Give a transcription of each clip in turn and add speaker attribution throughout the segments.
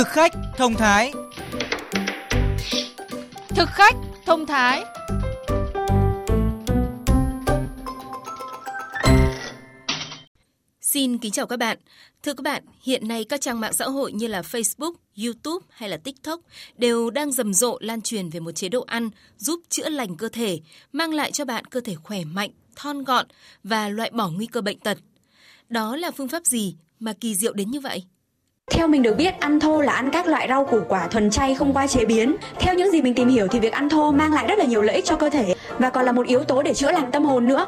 Speaker 1: Thực khách thông thái
Speaker 2: Thực khách thông thái
Speaker 3: Xin kính chào các bạn. Thưa các bạn, hiện nay các trang mạng xã hội như là Facebook, YouTube hay là TikTok đều đang rầm rộ lan truyền về một chế độ ăn giúp chữa lành cơ thể, mang lại cho bạn cơ thể khỏe mạnh, thon gọn và loại bỏ nguy cơ bệnh tật. Đó là phương pháp gì mà kỳ diệu đến như vậy?
Speaker 4: Theo mình được biết, ăn thô là ăn các loại rau củ quả thuần chay không qua chế biến. Theo những gì mình tìm hiểu thì việc ăn thô mang lại rất là nhiều lợi ích cho cơ thể và còn là một yếu tố để chữa lành tâm hồn nữa.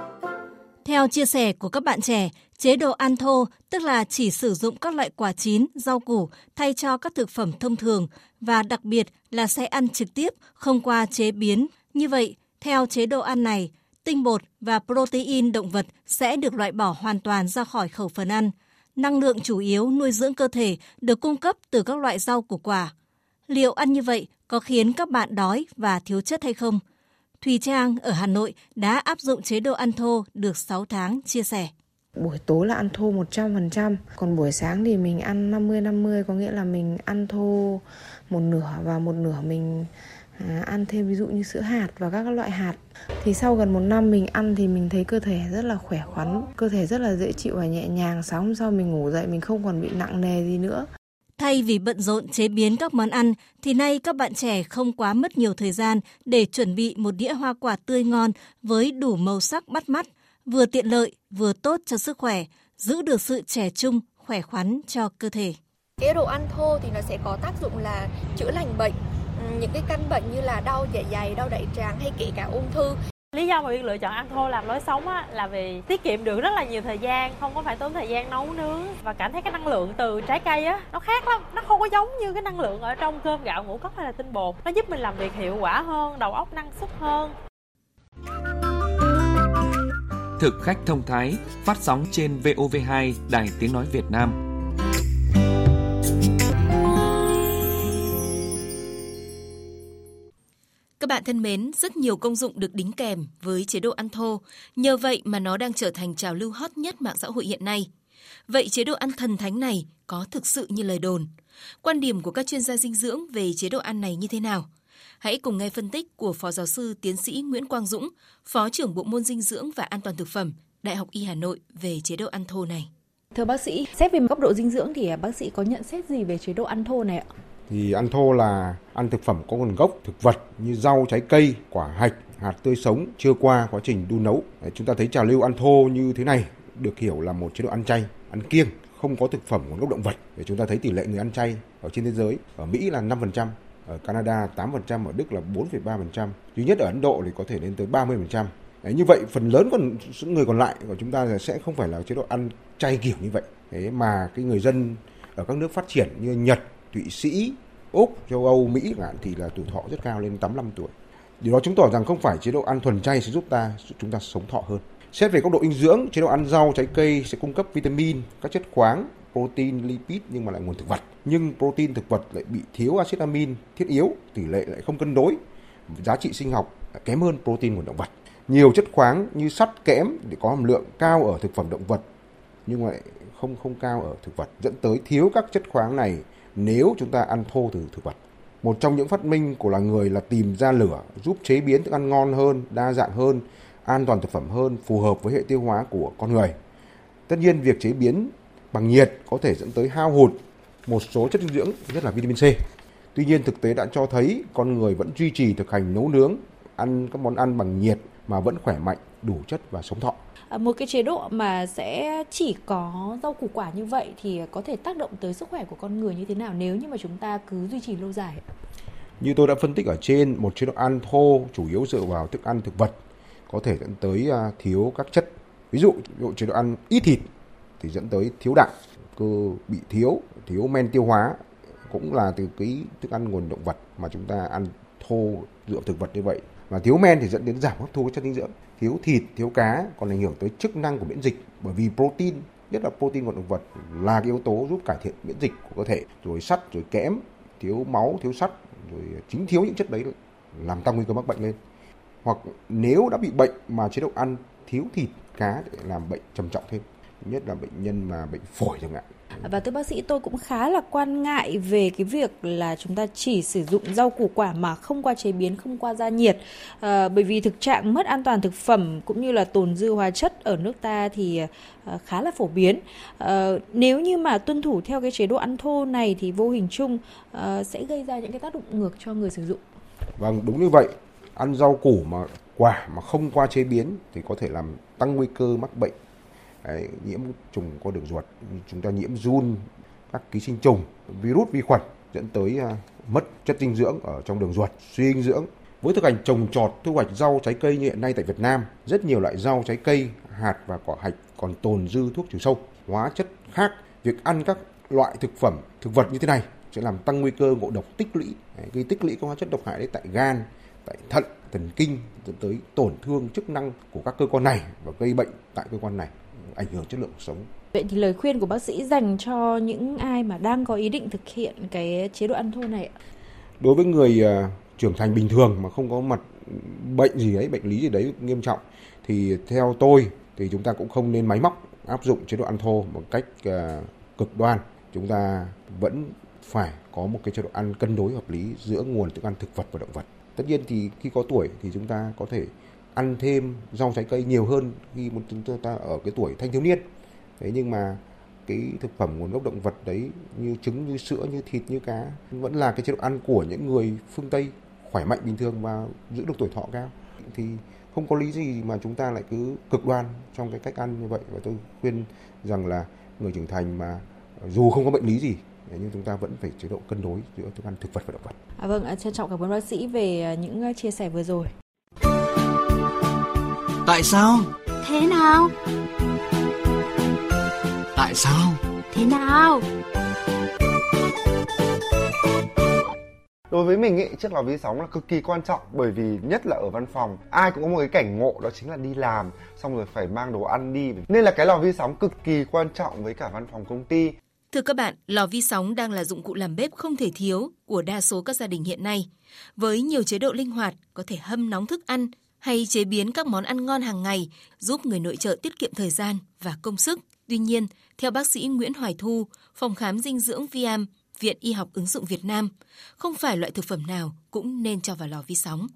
Speaker 5: Theo chia sẻ của các bạn trẻ, chế độ ăn thô tức là chỉ sử dụng các loại quả chín, rau củ thay cho các thực phẩm thông thường và đặc biệt là sẽ ăn trực tiếp không qua chế biến. Như vậy, theo chế độ ăn này, tinh bột và protein động vật sẽ được loại bỏ hoàn toàn ra khỏi khẩu phần ăn. Năng lượng chủ yếu nuôi dưỡng cơ thể được cung cấp từ các loại rau củ quả. Liệu ăn như vậy có khiến các bạn đói và thiếu chất hay không? Thùy Trang ở Hà Nội đã áp dụng chế độ ăn thô được 6 tháng, chia sẻ.
Speaker 6: Buổi tối là ăn thô 100%, còn buổi sáng thì mình ăn 50-50, có nghĩa là mình ăn thô một nửa và một nửa mình à, ăn thêm ví dụ như sữa hạt và các loại hạt. Thì sau gần một năm mình ăn thì mình thấy cơ thể rất là khỏe khoắn, cơ thể rất là dễ chịu và nhẹ nhàng. Sáng hôm sau mình ngủ dậy mình không còn bị nặng nề gì nữa.
Speaker 5: Thay vì bận rộn chế biến các món ăn, thì nay các bạn trẻ không quá mất nhiều thời gian để chuẩn bị một đĩa hoa quả tươi ngon với đủ màu sắc bắt mắt, vừa tiện lợi, vừa tốt cho sức khỏe, giữ được sự trẻ trung, khỏe khoắn cho cơ thể.
Speaker 7: Cái đồ ăn thô thì nó sẽ có tác dụng là chữa lành bệnh, những cái căn bệnh như là đau dạ dày, đau đại tràng hay kể cả ung thư
Speaker 8: Lý do mà Uyên lựa chọn ăn thô làm lối sống á, là vì tiết kiệm được rất là nhiều thời gian, không có phải tốn thời gian nấu nướng và cảm thấy cái năng lượng từ trái cây á nó khác lắm, nó không có giống như cái năng lượng ở trong cơm gạo ngũ cốc hay là tinh bột. Nó giúp mình làm việc hiệu quả hơn, đầu óc năng suất hơn.
Speaker 9: Thực khách thông thái phát sóng trên VOV2 Đài Tiếng nói Việt Nam.
Speaker 3: Các bạn thân mến, rất nhiều công dụng được đính kèm với chế độ ăn thô, nhờ vậy mà nó đang trở thành trào lưu hot nhất mạng xã hội hiện nay. Vậy chế độ ăn thần thánh này có thực sự như lời đồn? Quan điểm của các chuyên gia dinh dưỡng về chế độ ăn này như thế nào? Hãy cùng nghe phân tích của Phó Giáo sư Tiến sĩ Nguyễn Quang Dũng, Phó trưởng Bộ môn Dinh dưỡng và An toàn Thực phẩm, Đại học Y Hà Nội về chế độ ăn thô này.
Speaker 10: Thưa bác sĩ, xét về góc độ dinh dưỡng thì bác sĩ có nhận xét gì về chế độ ăn thô này ạ?
Speaker 11: Thì ăn thô là ăn thực phẩm có nguồn gốc thực vật như rau, trái cây, quả hạch, hạt tươi sống chưa qua quá trình đun nấu. Đấy, chúng ta thấy trào lưu ăn thô như thế này được hiểu là một chế độ ăn chay, ăn kiêng, không có thực phẩm nguồn gốc động vật. Để chúng ta thấy tỷ lệ người ăn chay ở trên thế giới, ở Mỹ là 5%, ở Canada 8%, ở Đức là 4,3%, duy nhất ở Ấn Độ thì có thể lên tới 30%. Đấy, như vậy phần lớn còn những người còn lại của chúng ta sẽ không phải là chế độ ăn chay kiểu như vậy. Thế mà cái người dân ở các nước phát triển như Nhật, Thụy Sĩ, Úc, châu Âu, Mỹ hạn thì là tuổi thọ rất cao lên 85 tuổi. Điều đó chứng tỏ rằng không phải chế độ ăn thuần chay sẽ giúp ta chúng ta sống thọ hơn. Xét về góc độ dinh dưỡng, chế độ ăn rau, trái cây sẽ cung cấp vitamin, các chất khoáng, protein, lipid nhưng mà lại nguồn thực vật. Nhưng protein thực vật lại bị thiếu axit amin thiết yếu, tỷ lệ lại không cân đối, giá trị sinh học kém hơn protein nguồn động vật. Nhiều chất khoáng như sắt, kẽm để có hàm lượng cao ở thực phẩm động vật nhưng lại không không cao ở thực vật dẫn tới thiếu các chất khoáng này nếu chúng ta ăn thô từ thực vật. Một trong những phát minh của loài người là tìm ra lửa giúp chế biến thức ăn ngon hơn, đa dạng hơn, an toàn thực phẩm hơn, phù hợp với hệ tiêu hóa của con người. Tất nhiên việc chế biến bằng nhiệt có thể dẫn tới hao hụt một số chất dinh dưỡng, nhất là vitamin C. Tuy nhiên thực tế đã cho thấy con người vẫn duy trì thực hành nấu nướng, ăn các món ăn bằng nhiệt mà vẫn khỏe mạnh, đủ chất và sống thọ.
Speaker 10: À, một cái chế độ mà sẽ chỉ có rau củ quả như vậy thì có thể tác động tới sức khỏe của con người như thế nào nếu như mà chúng ta cứ duy trì lâu dài?
Speaker 11: Như tôi đã phân tích ở trên, một chế độ ăn thô chủ yếu dựa vào thức ăn thực vật có thể dẫn tới à, thiếu các chất. Ví dụ, dụ chế độ ăn ít thịt thì dẫn tới thiếu đạm, cơ bị thiếu, thiếu men tiêu hóa cũng là từ cái thức ăn nguồn động vật mà chúng ta ăn thô dựa thực vật như vậy và thiếu men thì dẫn đến giảm hấp thu các chất dinh dưỡng, thiếu thịt, thiếu cá, còn ảnh hưởng tới chức năng của miễn dịch. Bởi vì protein, nhất là protein của động vật, là cái yếu tố giúp cải thiện miễn dịch của cơ thể. Rồi sắt, rồi kẽm, thiếu máu, thiếu sắt, rồi chính thiếu những chất đấy làm tăng nguy cơ mắc bệnh lên. Hoặc nếu đã bị bệnh mà chế độ ăn thiếu thịt, cá để làm bệnh trầm trọng thêm nhất là bệnh nhân mà bệnh phổi chẳng hạn.
Speaker 10: Và thưa bác sĩ tôi cũng khá là quan ngại về cái việc là chúng ta chỉ sử dụng rau củ quả mà không qua chế biến không qua gia nhiệt. À, bởi vì thực trạng mất an toàn thực phẩm cũng như là tồn dư hóa chất ở nước ta thì à, khá là phổ biến. À, nếu như mà tuân thủ theo cái chế độ ăn thô này thì vô hình chung à, sẽ gây ra những cái tác động ngược cho người sử dụng.
Speaker 11: Vâng đúng như vậy. Ăn rau củ mà quả mà không qua chế biến thì có thể làm tăng nguy cơ mắc bệnh Đấy, nhiễm trùng qua đường ruột. Chúng ta nhiễm run các ký sinh trùng virus vi khuẩn dẫn tới uh, mất chất dinh dưỡng ở trong đường ruột suy dinh dưỡng. Với thực hành trồng trọt thu hoạch rau trái cây như hiện nay tại Việt Nam rất nhiều loại rau trái cây hạt và quả hạch còn tồn dư thuốc trừ sâu. Hóa chất khác việc ăn các loại thực phẩm thực vật như thế này sẽ làm tăng nguy cơ ngộ độc tích lũy. Gây tích lũy các hóa chất độc hại đấy tại gan tại thận thần kinh dẫn tới tổn thương chức năng của các cơ quan này và gây bệnh tại cơ quan này ảnh hưởng chất lượng cuộc sống.
Speaker 10: Vậy thì lời khuyên của bác sĩ dành cho những ai mà đang có ý định thực hiện cái chế độ ăn thô này ạ?
Speaker 11: Đối với người uh, trưởng thành bình thường mà không có mặt bệnh gì đấy, bệnh lý gì đấy nghiêm trọng thì theo tôi thì chúng ta cũng không nên máy móc áp dụng chế độ ăn thô một cách uh, cực đoan. Chúng ta vẫn phải có một cái chế độ ăn cân đối hợp lý giữa nguồn thức ăn thực vật và động vật. Tất nhiên thì khi có tuổi thì chúng ta có thể ăn thêm rau trái cây nhiều hơn khi một chúng ta ở cái tuổi thanh thiếu niên thế nhưng mà cái thực phẩm nguồn gốc động vật đấy như trứng như sữa như thịt như cá vẫn là cái chế độ ăn của những người phương tây khỏe mạnh bình thường và giữ được tuổi thọ cao thì không có lý gì mà chúng ta lại cứ cực đoan trong cái cách ăn như vậy và tôi khuyên rằng là người trưởng thành mà dù không có bệnh lý gì nhưng chúng ta vẫn phải chế độ cân đối giữa thức ăn thực vật và động vật.
Speaker 10: À, vâng, à, trân trọng cảm ơn bác sĩ về à, những à, chia sẻ vừa rồi.
Speaker 1: Tại sao?
Speaker 12: Thế nào?
Speaker 1: Tại sao?
Speaker 12: Thế nào?
Speaker 13: Đối với mình ý, chiếc lò vi sóng là cực kỳ quan trọng bởi vì nhất là ở văn phòng ai cũng có một cái cảnh ngộ đó chính là đi làm xong rồi phải mang đồ ăn đi nên là cái lò vi sóng cực kỳ quan trọng với cả văn phòng công ty.
Speaker 3: Thưa các bạn, lò vi sóng đang là dụng cụ làm bếp không thể thiếu của đa số các gia đình hiện nay. Với nhiều chế độ linh hoạt, có thể hâm nóng thức ăn, hay chế biến các món ăn ngon hàng ngày giúp người nội trợ tiết kiệm thời gian và công sức. Tuy nhiên, theo bác sĩ Nguyễn Hoài Thu, phòng khám dinh dưỡng Viam, Viện Y học ứng dụng Việt Nam, không phải loại thực phẩm nào cũng nên cho vào lò vi sóng.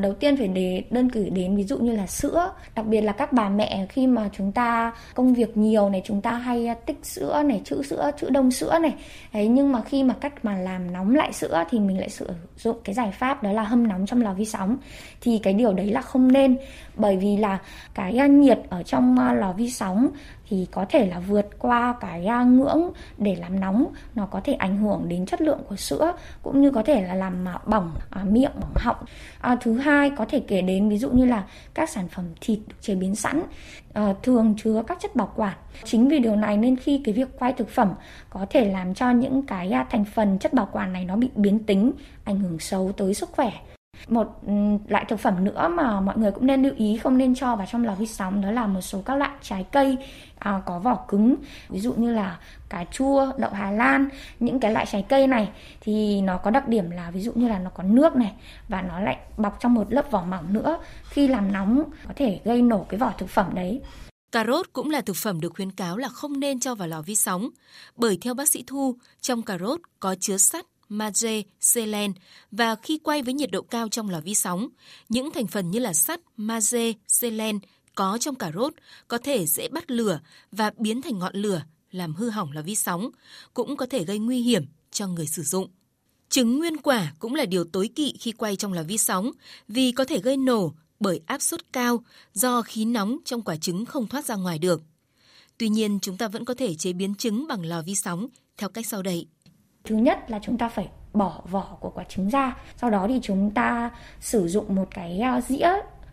Speaker 14: Đầu tiên phải để đơn cử đến ví dụ như là sữa, đặc biệt là các bà mẹ khi mà chúng ta công việc nhiều này, chúng ta hay à, tích sữa này, trữ sữa, trữ đông sữa này. Đấy, nhưng mà khi mà cách mà làm nóng lại sữa thì mình lại sử dụng cái giải pháp đó là hâm nóng trong lò vi sóng. Thì cái điều đấy là không nên bởi vì là cái à, nhiệt ở trong à, lò vi sóng thì có thể là vượt qua cái à, ngưỡng để làm nóng. Nó có thể ảnh hưởng đến chất lượng của sữa cũng như có thể là làm à, bỏng à, miệng bỏng họng. À, thứ hai có thể kể đến ví dụ như là các sản phẩm thịt được chế biến sẵn à, thường chứa các chất bảo quản. Chính vì điều này nên khi cái việc quay thực phẩm có thể làm cho những cái à, thành phần chất bảo quản này nó bị biến tính ảnh hưởng xấu tới sức khỏe một loại thực phẩm nữa mà mọi người cũng nên lưu ý không nên cho vào trong lò vi sóng đó là một số các loại trái cây à, có vỏ cứng ví dụ như là cà chua đậu hà lan. Những cái loại trái cây này thì nó có đặc điểm là ví dụ như là nó có nước này và nó lại bọc trong một lớp vỏ mỏng nữa. Khi làm nóng có thể gây nổ cái vỏ thực phẩm đấy.
Speaker 3: Cà rốt cũng là thực phẩm được khuyến cáo là không nên cho vào lò vi sóng, bởi theo bác sĩ Thu, trong cà rốt có chứa sắt, magie, selen và khi quay với nhiệt độ cao trong lò vi sóng, những thành phần như là sắt, magie, selen có trong cà rốt có thể dễ bắt lửa và biến thành ngọn lửa làm hư hỏng lò vi sóng, cũng có thể gây nguy hiểm cho người sử dụng. Trứng nguyên quả cũng là điều tối kỵ khi quay trong lò vi sóng vì có thể gây nổ bởi áp suất cao do khí nóng trong quả trứng không thoát ra ngoài được. Tuy nhiên, chúng ta vẫn có thể chế biến trứng bằng lò vi sóng theo cách sau đây.
Speaker 14: Thứ nhất là chúng ta phải bỏ vỏ của quả trứng ra. Sau đó thì chúng ta sử dụng một cái ờ, dĩa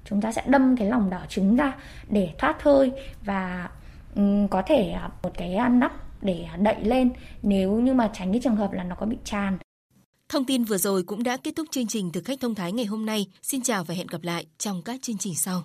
Speaker 14: chúng ta sẽ đâm cái lòng đỏ trứng ra để thoát hơi và um, có thể ờ, một cái ờ, nắp để đậy lên nếu như mà tránh cái trường hợp là nó có bị tràn.
Speaker 3: Thông tin vừa rồi cũng đã kết thúc chương trình Thực khách thông thái ngày hôm nay. Xin chào và hẹn gặp lại trong các chương trình sau.